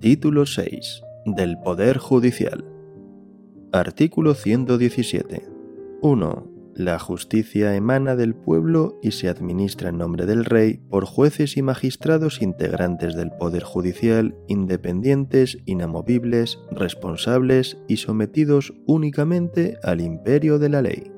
Título 6. Del Poder Judicial. Artículo 117. 1. La justicia emana del pueblo y se administra en nombre del rey por jueces y magistrados integrantes del Poder Judicial, independientes, inamovibles, responsables y sometidos únicamente al imperio de la ley.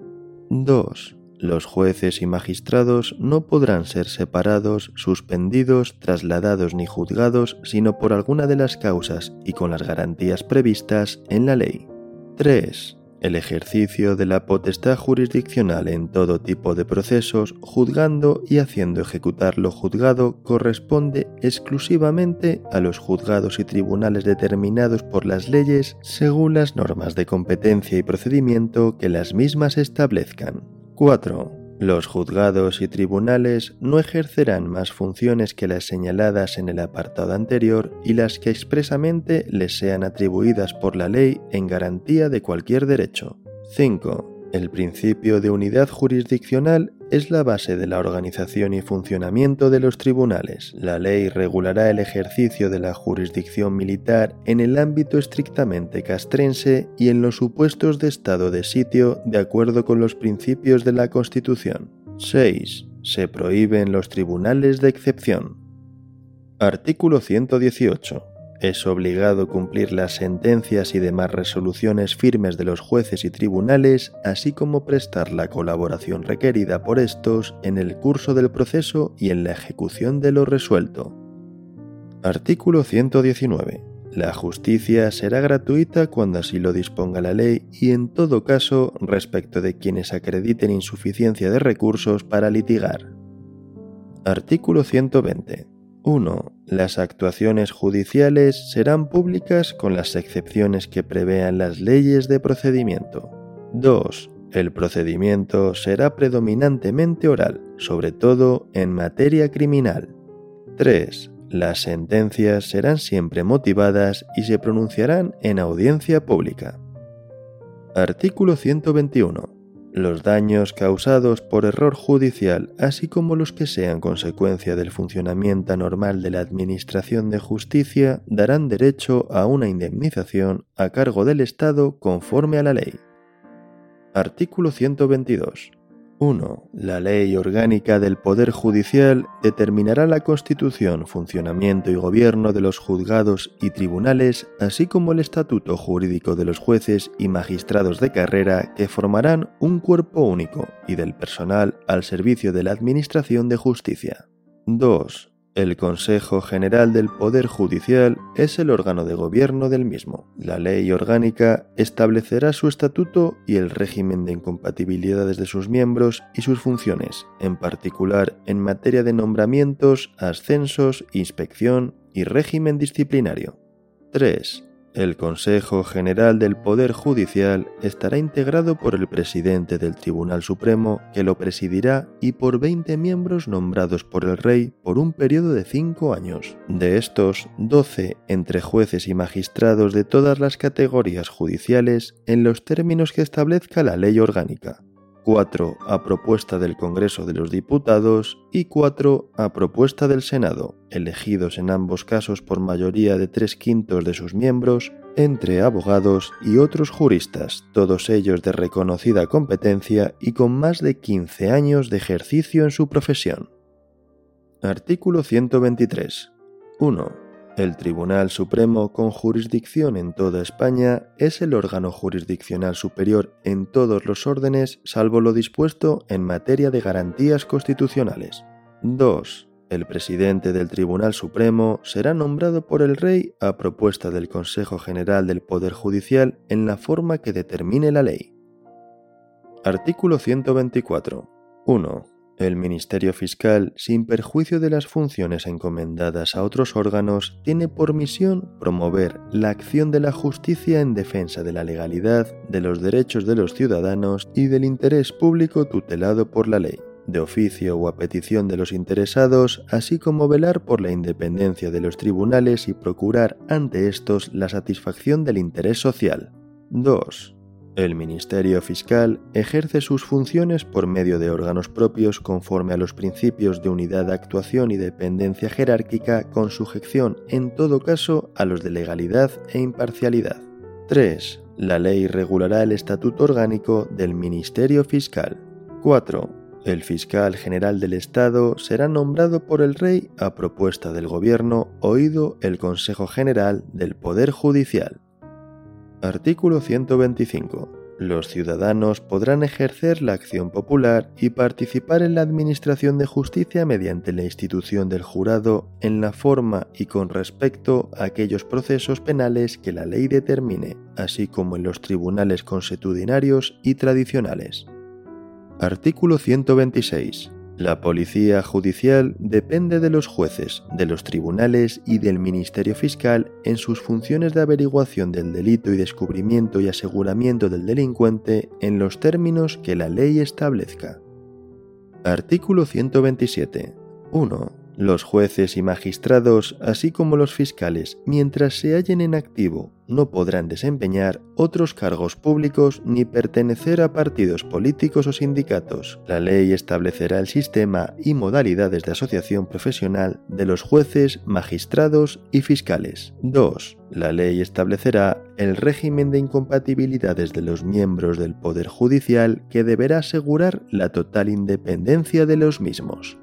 2. Los jueces y magistrados no podrán ser separados, suspendidos, trasladados ni juzgados sino por alguna de las causas y con las garantías previstas en la ley. 3. El ejercicio de la potestad jurisdiccional en todo tipo de procesos, juzgando y haciendo ejecutar lo juzgado, corresponde exclusivamente a los juzgados y tribunales determinados por las leyes según las normas de competencia y procedimiento que las mismas establezcan. 4. Los juzgados y tribunales no ejercerán más funciones que las señaladas en el apartado anterior y las que expresamente les sean atribuidas por la ley en garantía de cualquier derecho. 5. El principio de unidad jurisdiccional es la base de la organización y funcionamiento de los tribunales. La ley regulará el ejercicio de la jurisdicción militar en el ámbito estrictamente castrense y en los supuestos de estado de sitio de acuerdo con los principios de la Constitución. 6. Se prohíben los tribunales de excepción. Artículo 118 es obligado cumplir las sentencias y demás resoluciones firmes de los jueces y tribunales, así como prestar la colaboración requerida por estos en el curso del proceso y en la ejecución de lo resuelto. Artículo 119. La justicia será gratuita cuando así lo disponga la ley y en todo caso respecto de quienes acrediten insuficiencia de recursos para litigar. Artículo 120. 1. Las actuaciones judiciales serán públicas con las excepciones que prevean las leyes de procedimiento. 2. El procedimiento será predominantemente oral, sobre todo en materia criminal. 3. Las sentencias serán siempre motivadas y se pronunciarán en audiencia pública. Artículo 121 los daños causados por error judicial, así como los que sean consecuencia del funcionamiento anormal de la Administración de Justicia, darán derecho a una indemnización a cargo del Estado conforme a la ley. Artículo 122. 1. La ley orgánica del Poder Judicial determinará la constitución, funcionamiento y gobierno de los juzgados y tribunales, así como el estatuto jurídico de los jueces y magistrados de carrera que formarán un cuerpo único y del personal al servicio de la Administración de Justicia. 2. El Consejo General del Poder Judicial es el órgano de gobierno del mismo. La ley orgánica establecerá su estatuto y el régimen de incompatibilidades de sus miembros y sus funciones, en particular en materia de nombramientos, ascensos, inspección y régimen disciplinario. 3. El Consejo General del Poder Judicial estará integrado por el presidente del Tribunal Supremo, que lo presidirá, y por 20 miembros nombrados por el rey por un periodo de 5 años. De estos, 12 entre jueces y magistrados de todas las categorías judiciales en los términos que establezca la ley orgánica. 4 a propuesta del Congreso de los Diputados y 4 a propuesta del Senado, elegidos en ambos casos por mayoría de tres quintos de sus miembros, entre abogados y otros juristas, todos ellos de reconocida competencia y con más de 15 años de ejercicio en su profesión. Artículo 123. 1 el Tribunal Supremo, con jurisdicción en toda España, es el órgano jurisdiccional superior en todos los órdenes, salvo lo dispuesto en materia de garantías constitucionales. 2. El presidente del Tribunal Supremo será nombrado por el Rey a propuesta del Consejo General del Poder Judicial en la forma que determine la ley. Artículo 124. 1. El Ministerio Fiscal, sin perjuicio de las funciones encomendadas a otros órganos, tiene por misión promover la acción de la justicia en defensa de la legalidad, de los derechos de los ciudadanos y del interés público tutelado por la ley, de oficio o a petición de los interesados, así como velar por la independencia de los tribunales y procurar ante estos la satisfacción del interés social. 2 El Ministerio Fiscal ejerce sus funciones por medio de órganos propios conforme a los principios de unidad de actuación y dependencia jerárquica con sujeción en todo caso a los de legalidad e imparcialidad. 3. La ley regulará el estatuto orgánico del Ministerio Fiscal. 4. El fiscal general del Estado será nombrado por el Rey a propuesta del Gobierno, oído el Consejo General del Poder Judicial. Artículo 125. Los ciudadanos podrán ejercer la acción popular y participar en la administración de justicia mediante la institución del jurado en la forma y con respecto a aquellos procesos penales que la ley determine, así como en los tribunales consuetudinarios y tradicionales. Artículo 126. La policía judicial depende de los jueces, de los tribunales y del Ministerio Fiscal en sus funciones de averiguación del delito y descubrimiento y aseguramiento del delincuente en los términos que la ley establezca. Artículo 127. 1. Los jueces y magistrados, así como los fiscales, mientras se hallen en activo, no podrán desempeñar otros cargos públicos ni pertenecer a partidos políticos o sindicatos. La ley establecerá el sistema y modalidades de asociación profesional de los jueces, magistrados y fiscales. 2. La ley establecerá el régimen de incompatibilidades de los miembros del Poder Judicial que deberá asegurar la total independencia de los mismos.